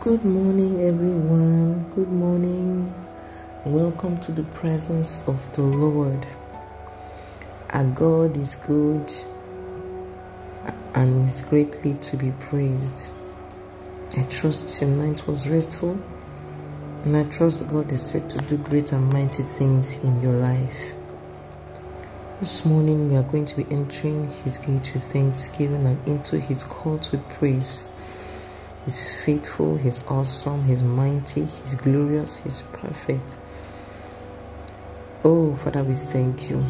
Good morning, everyone. Good morning. Welcome to the presence of the Lord. Our God is good and is greatly to be praised. I trust your night was restful, and I trust God is set to do great and mighty things in your life. This morning, we are going to be entering His gate with thanksgiving and into His court with praise. He's faithful, He's awesome, He's mighty, He's glorious, He's perfect. Oh, Father, we thank you.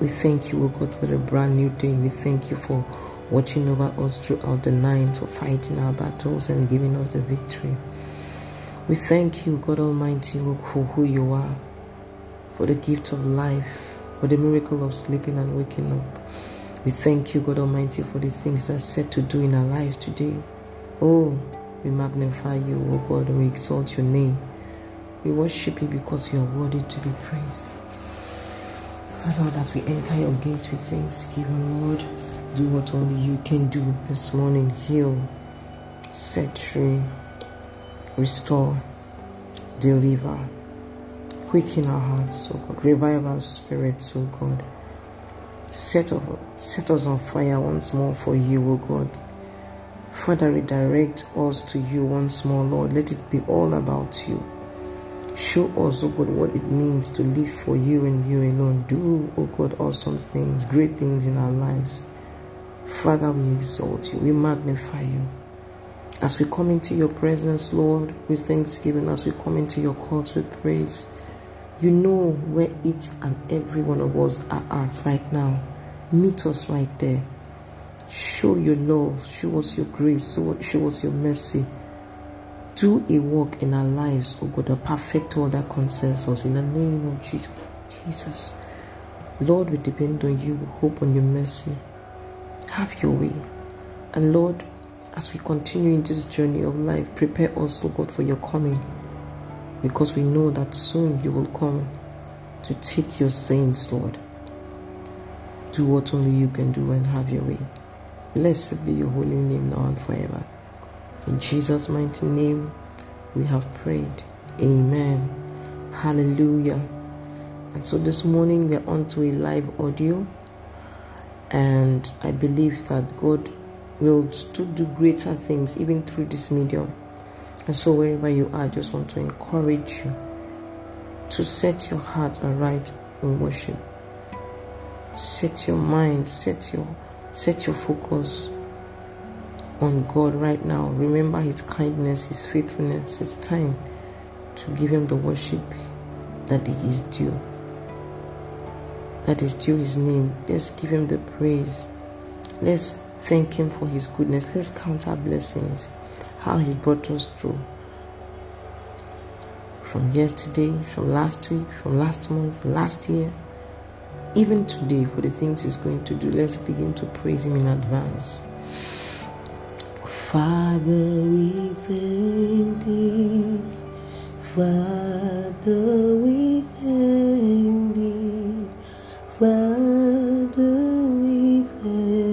We thank you, O God, for the brand new day. We thank you for watching over us throughout the night, for fighting our battles and giving us the victory. We thank you, God Almighty, for who you are, for the gift of life, for the miracle of sleeping and waking up. We thank you, God Almighty, for the things that's set to do in our lives today. Oh, we magnify you, O God, and we exalt your name. We worship you because you are worthy to be praised. Father, as we enter your gate with thanksgiving, Lord, do what only you can do this morning. Heal, set free, restore, deliver, quicken our hearts, oh God, revive our spirits, oh God. Set, set us on fire once more for you, oh God. Father, redirect us to you once more, Lord. Let it be all about you. Show us, oh God, what it means to live for you and you alone. Do, oh God, awesome things, great things in our lives. Father, we exalt you. We magnify you. As we come into your presence, Lord, with thanksgiving, as we come into your courts with praise, you know where each and every one of us are at right now. Meet us right there. Show your love, show us your grace, show us your mercy. Do a work in our lives, oh God, a perfect all that concerns us in the name of Jesus. Lord, we depend on you, we hope on your mercy. Have your way. And Lord, as we continue in this journey of life, prepare us, oh God, for your coming. Because we know that soon you will come to take your saints, Lord. Do what only you can do and have your way. Blessed be your holy name now and forever. In Jesus' mighty name, we have prayed. Amen. Hallelujah. And so this morning we're on to a live audio. And I believe that God will still do greater things even through this medium. And so wherever you are, I just want to encourage you to set your heart aright in worship. Set your mind, set your Set your focus on God right now. Remember His kindness, His faithfulness. It's time to give Him the worship that is due. That is due His name. Let's give Him the praise. Let's thank Him for His goodness. Let's count our blessings, how He brought us through. From yesterday, from last week, from last month, last year even today for the things he's going to do let's begin to praise him in advance. Father we thank thee. Father we thank thee. Father we thank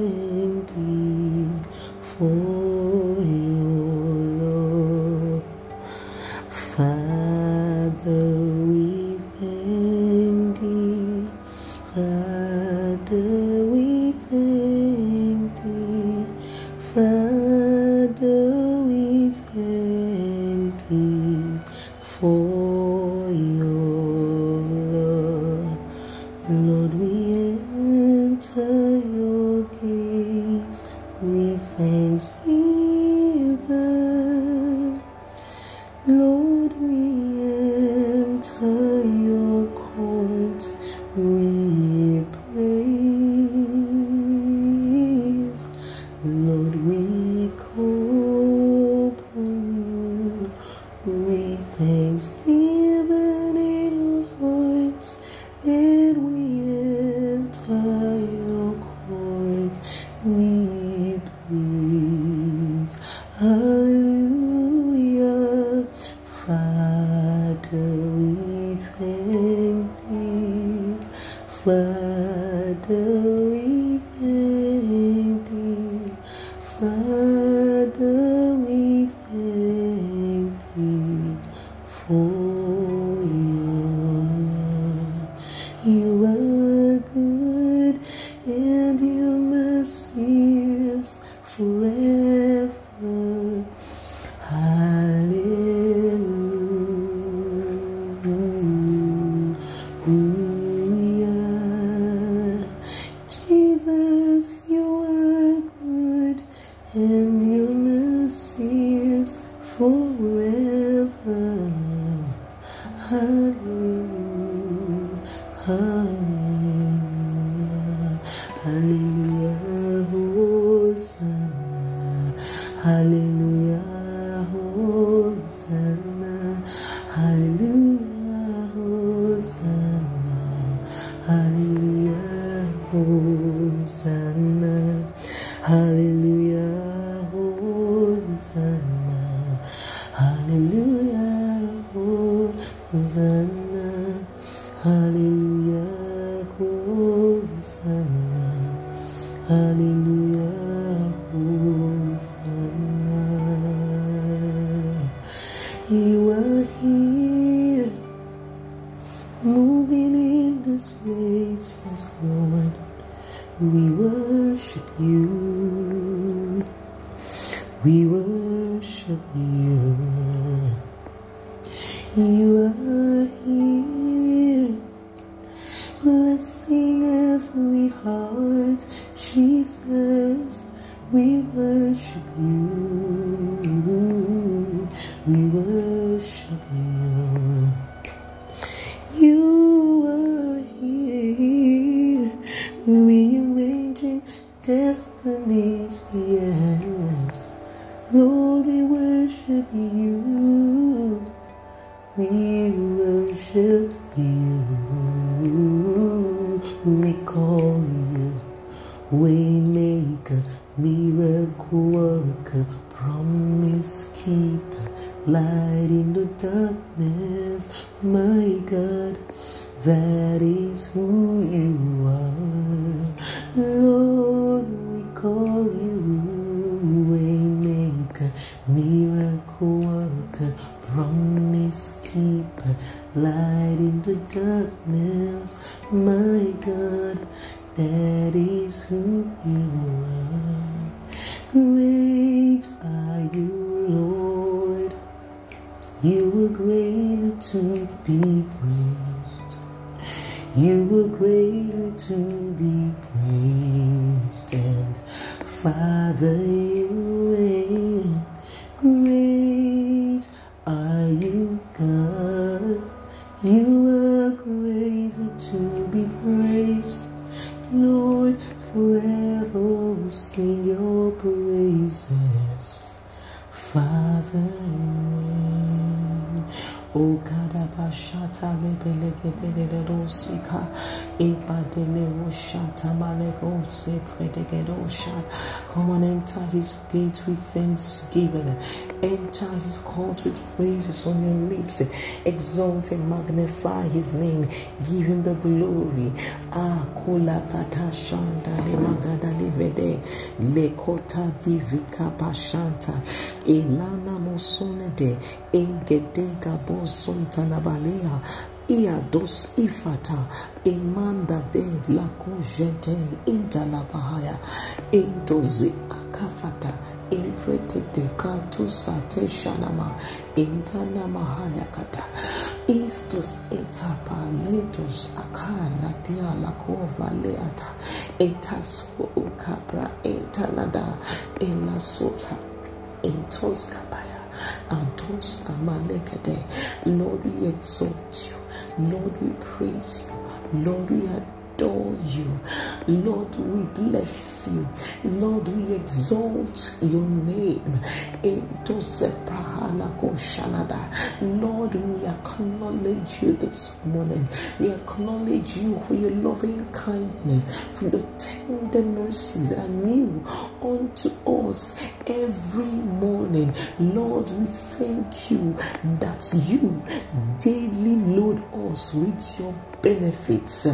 Father, 海流你 to be praised. You are great to with praises on your lips. Exalt and magnify his name. Give him the glory. Ah, Kula Pata Shanda Le Magada Libede Le Kota Divika Pashanta Elana Mosunede Engedega Bosuntanabalea Iados ifata. Imanda de la kojete intalabahaya intozi akafata Infrete de katu sate shanama. Intana mahaya kata. Istos etapa letos akara dia la kova leata. Etas ukabra etanada. Elasota entos kapaya. Antos amalekade Lord we exalt you. Lord we praise you. Lord we adore you. Lord we bless you Lord we exalt your name. Lord we acknowledge you this morning. We acknowledge you for your loving kindness for your tender mercies that are new unto us every morning. Lord we thank you that you daily load us with your benefits.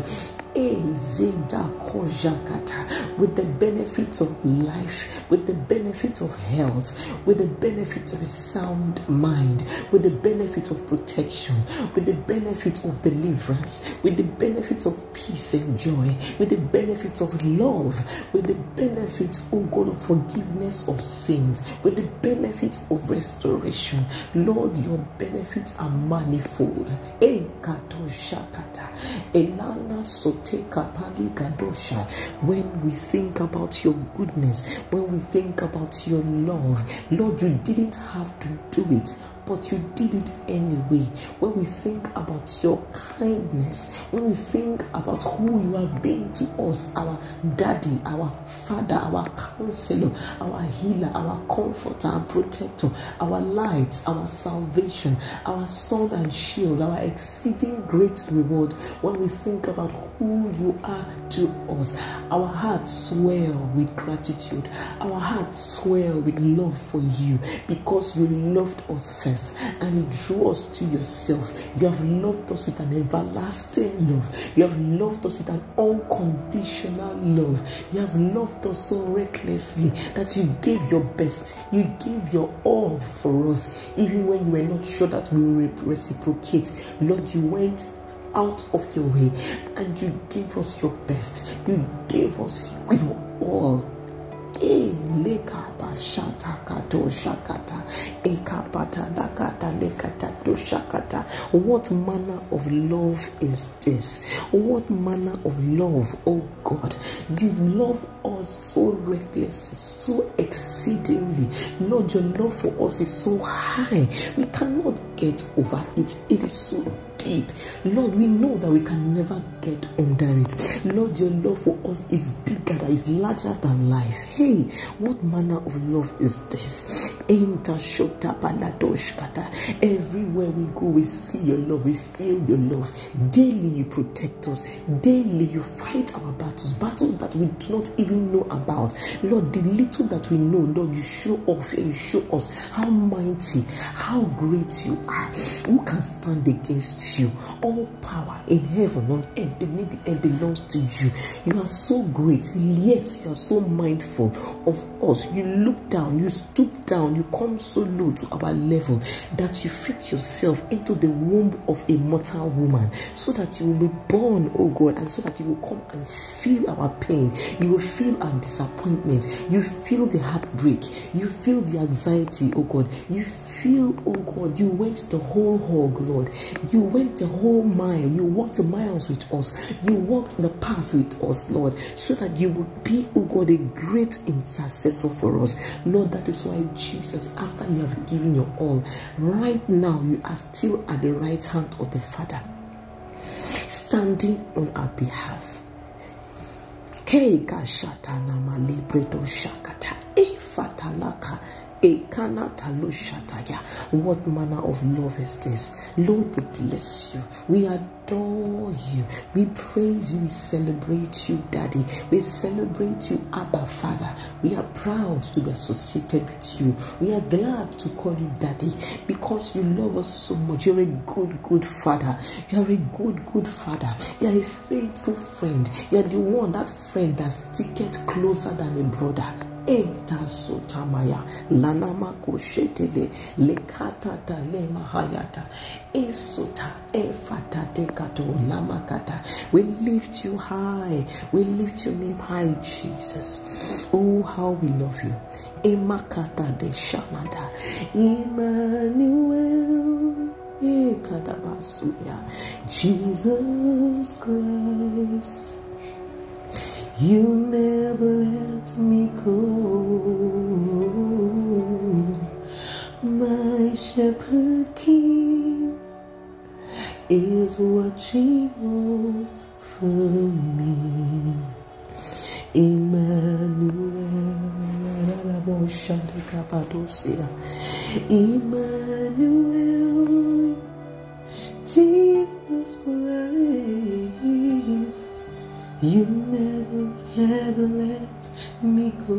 With the benefits of life, with the benefits of health, with the benefits of a sound mind, with the benefits of protection, with the benefits of deliverance, with the benefits of peace and joy, with the benefits of love, with the benefits, oh God, of forgiveness of sins, with the benefits of restoration. Lord, your benefits are manifold. Eh, when we think about your goodness, when we think about your love, Lord, you didn't have to do it but you did it anyway. When we think about your kindness, when we think about who you have been to us, our daddy, our father, our counselor, our healer, our comforter, our protector, our light, our salvation, our sword and shield, our exceeding great reward, when we think about who you are to us, our hearts swell with gratitude, our hearts swell with love for you because you loved us first and you drew us to yourself. You have loved us with an everlasting love. You have loved us with an unconditional love. You have loved us so recklessly that you gave your best. You gave your all for us, even when you were not sure that we will reciprocate. Lord, you went out of your way and you gave us your best. You gave us your all Lakata lekata. What manner of love is this? What manner of love, oh God? You love us so recklessly, so exceedingly. Lord, your love for us is so high. We cannot get over it. It is so deep. Lord, we know that we can never get under it. Lord, your love for us is bigger, that is larger than life. Hey, what manner of love is this? Everywhere we go, we see your love, we feel your love. Daily, you protect us. Daily, you fight our battles, battles that we do not even know about. Lord, the little that we know, Lord, you show off and you show us how mighty, how great you are. Who can stand against you? All power in heaven, on earth, beneath the earth belongs to you. You are so great, yet you are so mindful of us. You look down, you stoop down, you come so low to our level that you fit yourself into the womb of a mortal woman so that you will be born, oh God, and so that you will come and feel our pain. You will feel our disappointment. You feel the heartbreak. You feel the anxiety, oh God. You feel, oh God, you went the whole hog, Lord. You went the whole mile. You walked the miles with us. You walked the path with us, Lord, so that you would be, oh God, a great intercessor for us. Lord, that is why Jesus, after you have given your all, right now you are still at the right hand of the Father, standing on our behalf. Shakata what manner of love is this? Lord, we bless you. We adore you. We praise you. We celebrate you, Daddy. We celebrate you, Abba Father. We are proud to be associated with you. We are glad to call you Daddy because you love us so much. You're a good, good Father. You're a good, good Father. You're a faithful friend. You're the one, that friend that sticketh closer than a brother eta sotamaya lanama koshetele lekatata le mahayata esota efata dekato lamakata. We lift you high. We lift your name high jesus. Oh how we love you. Emakata de shamada emmanuel Jesus Christ you never let me go. My shepherd king is watching over me. Emmanuel, Emmanuel, Jesus Christ. You never ever let me go.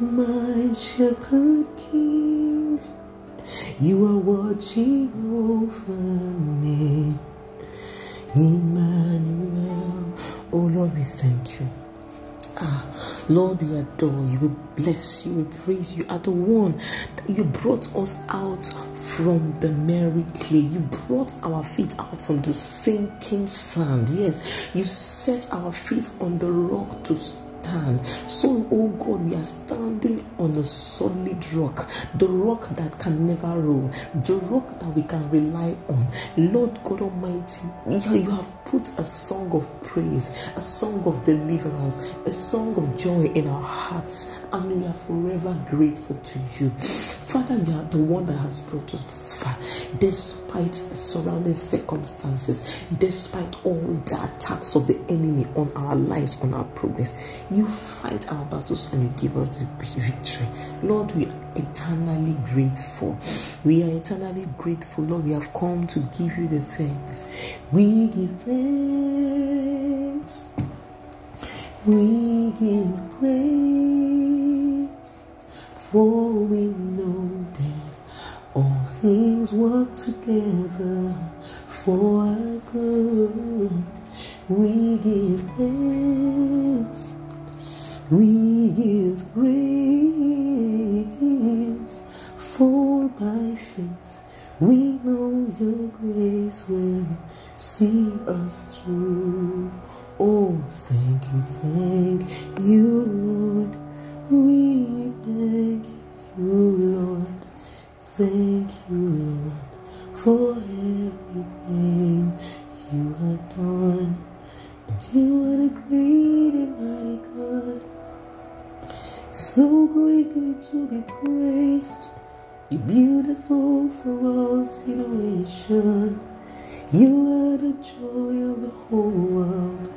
My shepherd king, you are watching over me. Emmanuel, Oh Lord, we thank you. Ah, Lord, we adore you, we bless you, we praise you. Are the one that you brought us out from the merry clay. You brought our feet out from the sinking sand. Yes, you set our feet on the rock to stand. So, oh God, we are standing on a solid rock, the rock that can never roll, the rock that we can rely on. Lord God Almighty, you have put a song of praise, a song of deliverance, a song of joy in our hearts, and we are forever grateful to you. Father, you are the one that has brought us this far, despite the surrounding circumstances, despite all the attacks of the enemy on our lives, on our progress. You fight our battles and you give us the victory. Lord, we are eternally grateful. We are eternally grateful. Lord, we have come to give you the thanks. We give thanks. We give praise. For we know that all things work together for our good. We give thanks. We give praise, for by faith we know your grace will see us through. Oh, thank you, thank you, Lord. We Thank you, Lord, for everything you have done. And you are the great and mighty God so greatly to be praised. You're beautiful for all situation. You are the joy of the whole world.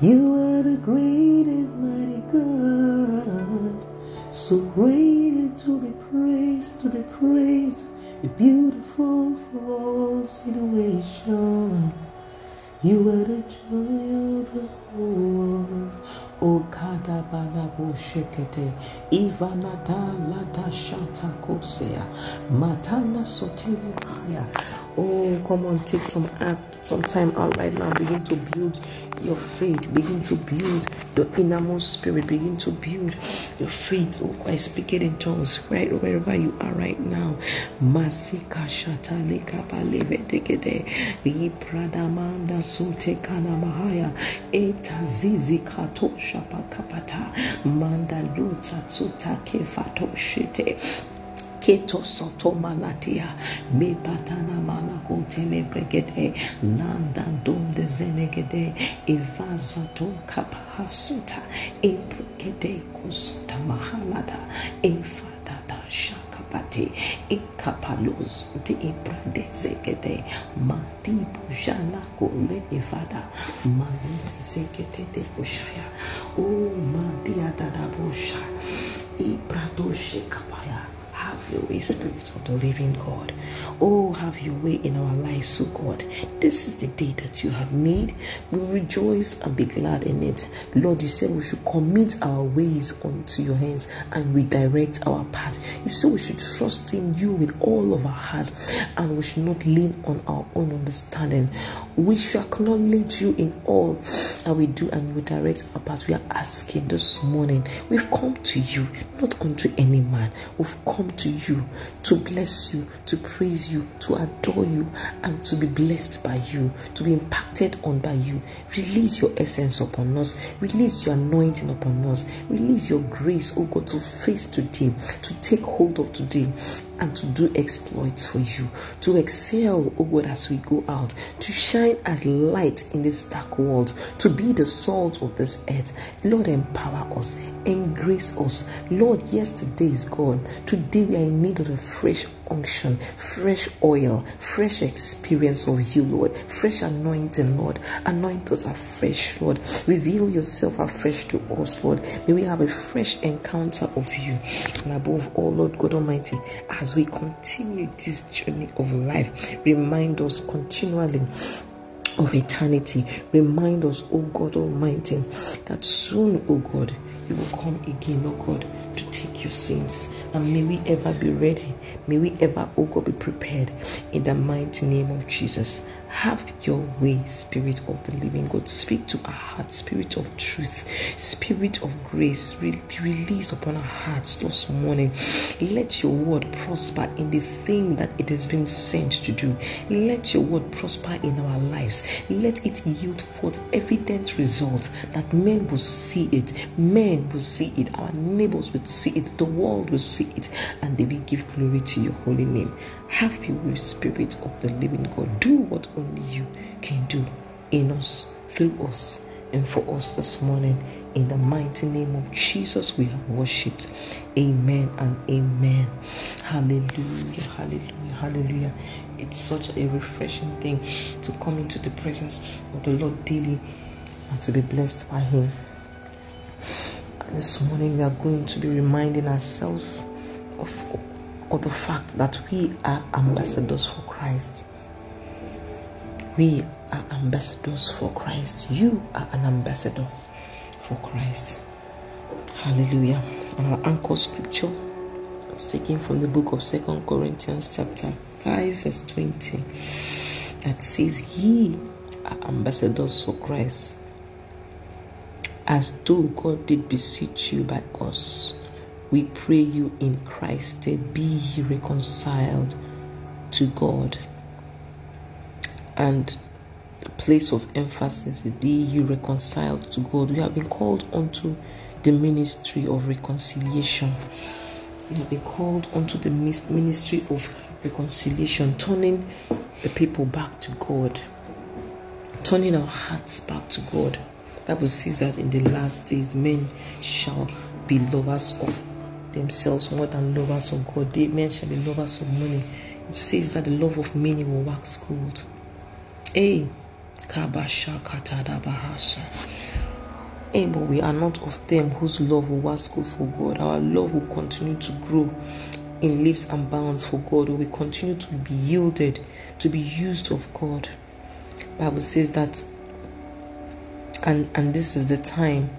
You are the great and mighty God. So praised, to be praised. You're beautiful for all situation. You are the joy of the whole world. O kadabalabo shekete, ivanata lata shata kosea, matana sotele haya. Oh, come on, take some some time out right now. Begin to build your faith. Begin to build your innermost spirit. Begin to build your faith. Oh, I speak it in tongues right wherever you are right now. Masika shata leka baleve dekede. Ipradamanda sote kana mahaya. Eta zizi kato shapakapata. Manda luta tsuta kefato shite keto soto malatia. Me batana malako tele bregede landa dom de zenegede. Evazoto kapahasuta e bregede kusuta mahalada e fatata shakapati. E kapaluz de ibrade zegede mati bujana kole evada mali zegede de bushaya o madia dada busha ibrado shekapaya your way, Spirit of the living God. Oh, have your way in our lives, oh God. This is the day that you have made. We rejoice and be glad in it. Lord, you said we should commit our ways unto your hands and redirect our path. You said we should trust in you with all of our hearts and we should not lean on our own understanding. We should acknowledge you in all that we do and we direct our path. We are asking this morning. We've come to you, not unto any man. We've come to you to bless you, to praise you, to adore you, and to be blessed by you, to be impacted on by you. Release your essence upon us, release your anointing upon us, release your grace, oh God, to face today, to take hold of today and to do exploits for you, to excel, oh God, as we go out, to shine as light in this dark world, to be the salt of this earth. Lord, empower us, grace us. Lord, yesterday is gone. Today we are in need of a fresh unction, fresh oil, fresh experience of you, Lord, fresh anointing, Lord. Anoint us afresh, Lord. Reveal yourself afresh to us, Lord. May we have a fresh encounter of you. And above all, Lord God Almighty, as we continue this journey of life, remind us continually of eternity. Remind us, oh God Almighty, that soon, oh God, you will come again, oh God, to take your sins. And may we ever be ready. May we ever, oh God, be prepared. In the mighty name of Jesus. Have your way, Spirit of the living God. Speak to our hearts, Spirit of truth, Spirit of grace. Be released upon our hearts this morning. Let your word prosper in the thing that it has been sent to do. Let your word prosper in our lives. Let it yield forth evident results that men will see it. Men will see it. Our neighbors will see it. The world will see it. And they will give glory to your holy name. Have your way, Spirit of the living God. Do what only you can do in us, through us, and for us this morning. In the mighty name of Jesus, we have worshipped. Amen and amen. Hallelujah, hallelujah, hallelujah. It's such a refreshing thing to come into the presence of the Lord daily and to be blessed by Him. And this morning, we are going to be reminding ourselves of, of the fact that we are ambassadors for Christ. We are ambassadors for Christ. You are an ambassador for Christ. Hallelujah. And our anchor scripture is taken from the book of Second Corinthians chapter 5 verse 20 that says ye are ambassadors for Christ as though God did beseech you by us we pray you in Christ be reconciled to God and the place of emphasis be you reconciled to God. We have been called unto the ministry of reconciliation. We have been called unto the ministry of reconciliation, turning the people back to God, turning our hearts back to God. Bible says that in the last days men shall be lovers of themselves more than lovers of God. They men shall be lovers of money. It says that the love of many will wax cold. Hey. Hey, but we are not of them whose love will was good for God. Our love will continue to grow in leaps and bounds for God. We continue to be yielded, to be used of God. Bible says that, and and this is the time,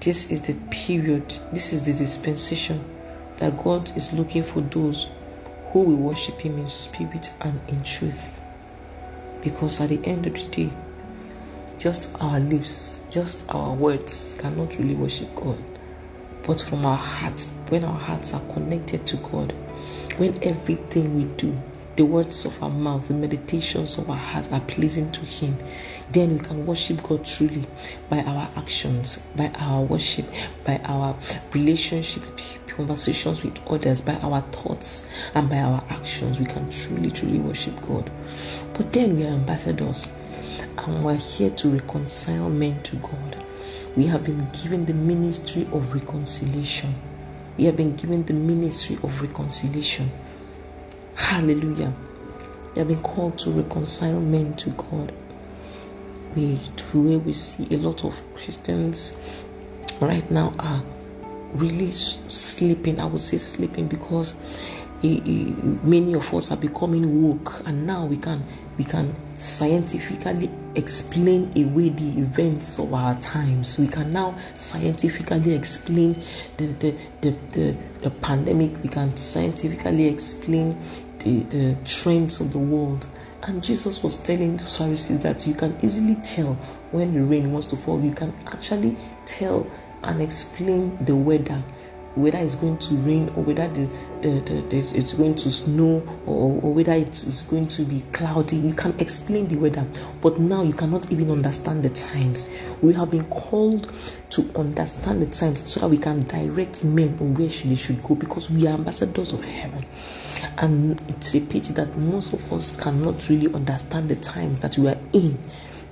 this is the period, this is the dispensation that God is looking for those who will worship Him in spirit and in truth. Because at the end of the day, just our lips, just our words cannot really worship God. But from our hearts, when our hearts are connected to God, when everything we do, the words of our mouth, the meditations of our heart are pleasing to Him, then we can worship God truly by our actions, by our worship, by our relationship, conversations with others, by our thoughts, and by our actions. We can truly, truly worship God. But then we are ambassadors and we're here to reconcile men to God. We have been given the ministry of reconciliation. We have been given the ministry of reconciliation. Hallelujah. We have been called to reconcile men to God. We, where we see a lot of Christians right now are really sleeping. I would say sleeping because many of us are becoming woke, and now we can we can scientifically explain away the events of our times. We can now scientifically explain the the, the, the, the pandemic. We can scientifically explain the, the trends of the world. And Jesus was telling the Pharisees that you can easily tell when the rain wants to fall. You can actually tell and explain the weather whether it's going to rain or whether the, the, the, it's going to snow or, or whether it's going to be cloudy. You can explain the weather, but now you cannot even understand the times. We have been called to understand the times so that we can direct men on where they should go because we are ambassadors of heaven. And it's a pity that most of us cannot really understand the times that we are in.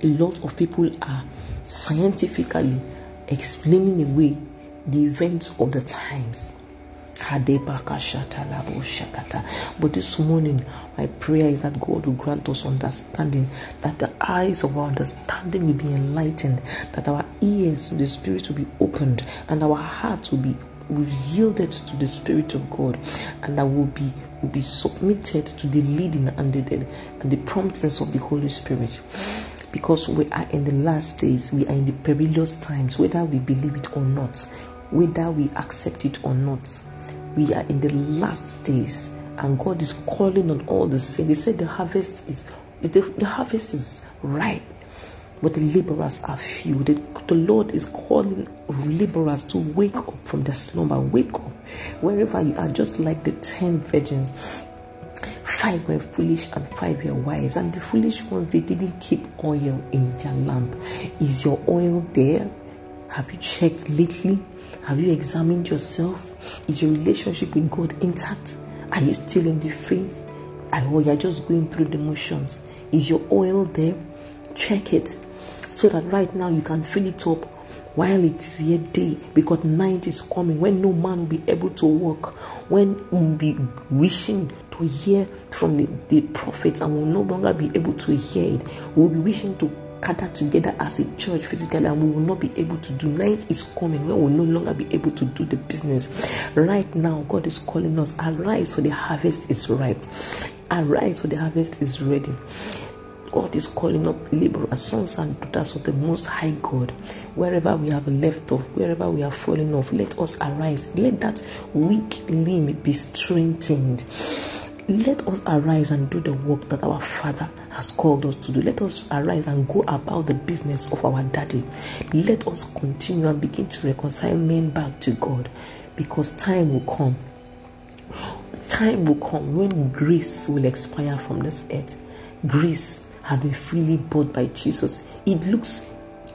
A lot of people are scientifically explaining away the events of the times. But this morning, my prayer is that God will grant us understanding, that the eyes of our understanding will be enlightened, that our ears to the Spirit will be opened, and our hearts will be yielded to the Spirit of God, and that will be will be submitted to the leading and the and the promptings of the Holy Spirit because we are in the last days, we are in the perilous times, whether we believe it or not, whether we accept it or not. We are in the last days, and God is calling on all the saints. He said the harvest is The, the harvest is ripe, but the laborers are few. The, the Lord is calling laborers to wake up from their slumber. Wake up wherever you are, just like the ten virgins. Five were foolish and five were wise. And the foolish ones, they didn't keep oil in their lamp. Is your oil there? Have you checked lately? Have you examined yourself? Is your relationship with God intact? Are you still in the faith? Or you're just going through the motions? Is your oil there? Check it so that right now you can fill it up while it is yet day because night is coming when no man will be able to walk when we'll be wishing to hear from the, the prophets and will no longer be able to hear it we'll be wishing to gather together as a church physically and we will not be able to do. Night is coming where we'll no longer be able to do the business. Right now, God is calling us, arise for the harvest is ripe. Arise for the harvest is ready. God is calling up laborers, sons and daughters of the Most High God. Wherever we have left off, wherever we are falling off, let us arise. Let that weak limb be strengthened. Let us arise and do the work that our Father has called us to do. Let us arise and go about the business of our daddy. Let us continue and begin to reconcile men back to God because time will come. Time will come when grace will expire from this earth. Grace has been freely bought by Jesus. It looks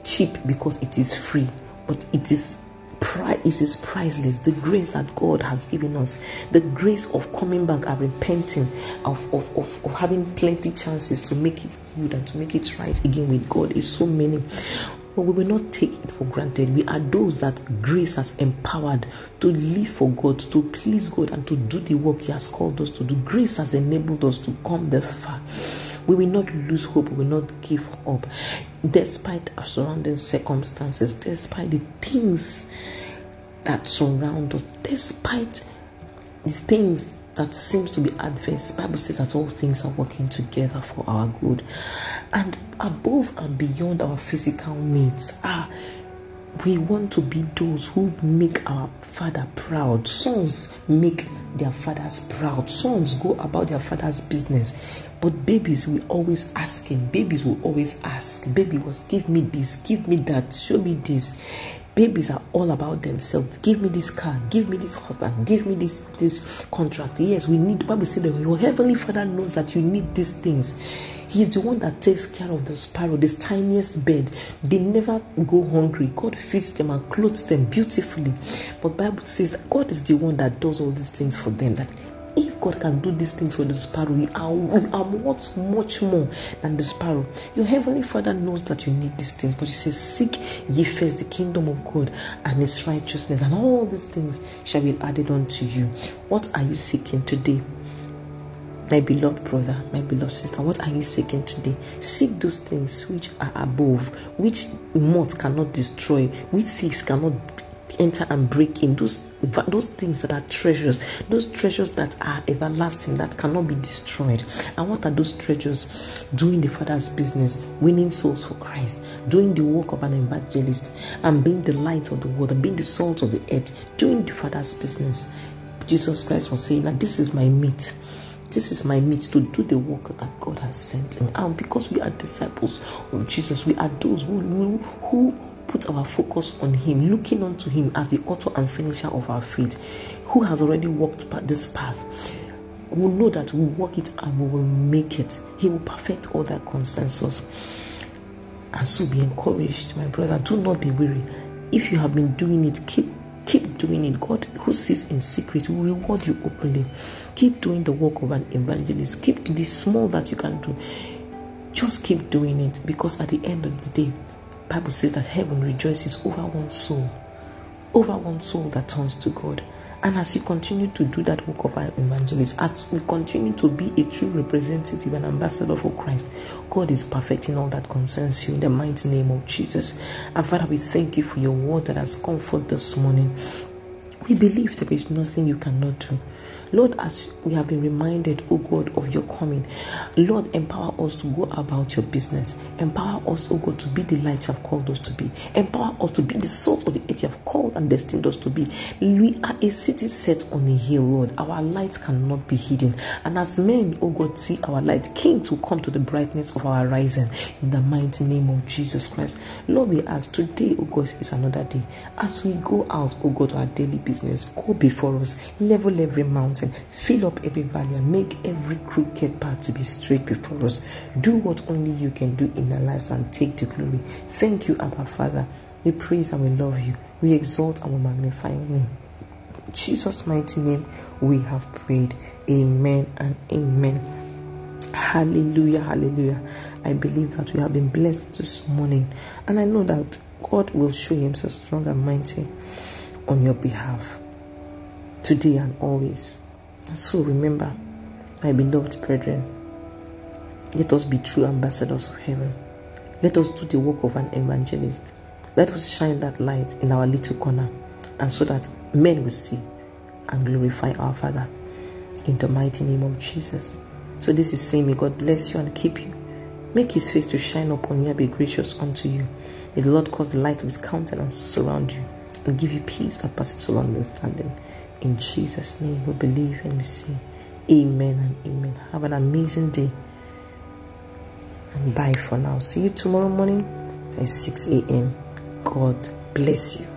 cheap because it is free, but it is it is priceless. The grace that God has given us, the grace of coming back and repenting, of, of, of, of having plenty chances to make it good and to make it right again with God is so many. But we will not take it for granted. We are those that grace has empowered to live for God, to please God, and to do the work He has called us to do. Grace has enabled us to come this far. We will not lose hope, we will not give up, despite our surrounding circumstances, despite the things that surround us, despite the things that seems to be adverse. Bible says that all things are working together for our good. And above and beyond our physical needs, ah, we want to be those who make our father proud. Sons make their fathers proud. Sons go about their father's business. But babies will always ask him. Babies will always ask. Baby was give me this, give me that, show me this. Babies are all about themselves. Give me this car, give me this husband, give me this this contract. Yes, we need. Bible says that your heavenly Father knows that you need these things. He's the one that takes care of the sparrow, this tiniest bird. They never go hungry. God feeds them and clothes them beautifully. But Bible says that God is the one that does all these things for them. That if God can do these things for the sparrow, you are, you are what much more than the sparrow. Your heavenly Father knows that you need these things, but He says, Seek ye first the kingdom of God and His righteousness, and all these things shall be added unto you. What are you seeking today? My beloved brother, my beloved sister, what are you seeking today? Seek those things which are above, which moth cannot destroy, which thieves cannot enter and break in those those things that are treasures those treasures that are everlasting that cannot be destroyed. And what are those treasures? Doing the father's business winning souls for christ doing the work of an evangelist and being the light of the world and being the salt of the earth doing the father's business. Jesus christ was saying that this is my meat. This is my meat to do the work that God has sent. And because we are disciples of Jesus, we are those who, who, who put our focus on Him, looking unto Him as the author and finisher of our faith, who has already walked this path, will know that we walk it and we will make it. He will perfect all that consensus. And so be encouraged, my brother. Do not be weary. If you have been doing it, keep keep doing it. God who sees in secret will reward you openly. Keep doing the work of an evangelist. Keep the small that you can do. Just keep doing it because at the end of the day, Bible says that heaven rejoices over one soul, over one soul that turns to God. And as you continue to do that work of an evangelist, as we continue to be a true representative and ambassador for Christ, God is perfecting all that concerns you in the mighty name of Jesus. And Father, we thank you for your word that has come forth this morning. We believe there is nothing you cannot do. Lord, as we have been reminded, oh God, of your coming, Lord, empower us to go about your business. Empower us, oh God, to be the light you have called us to be. Empower us to be the salt of the earth you have called and destined us to be. We are a city set on a hill, Lord. Our light cannot be hidden. And as men, oh God, see our light, kings will come to the brightness of our rising in the mighty name of Jesus Christ. Lord, we ask today, oh God, is another day. As we go out, oh God, to our daily business, go before us, level every mountain, fill up every valley, and make every crooked path to be straight before us. Do what only you can do in our lives and take the glory. Thank you, Abba Father. We praise and we love you. We exalt and we magnify your name. Jesus' mighty name, we have prayed. Amen and amen. Hallelujah, hallelujah. I believe that we have been blessed this morning, and I know that God will show Himself strong and mighty on your behalf today and always. So remember, my beloved brethren, let us be true ambassadors of heaven. Let us do the work of an evangelist. Let us shine that light in our little corner, and so that men will see and glorify our Father. In the mighty name of Jesus. So this is saying, may God bless you and keep you. Make his face to shine upon you and be gracious unto you. May the Lord cause the light of his countenance to surround you and give you peace that passes all understanding. In Jesus' name we believe and we say amen and amen. Have an amazing day. And bye for now. See you tomorrow morning at 6 a.m. God bless you.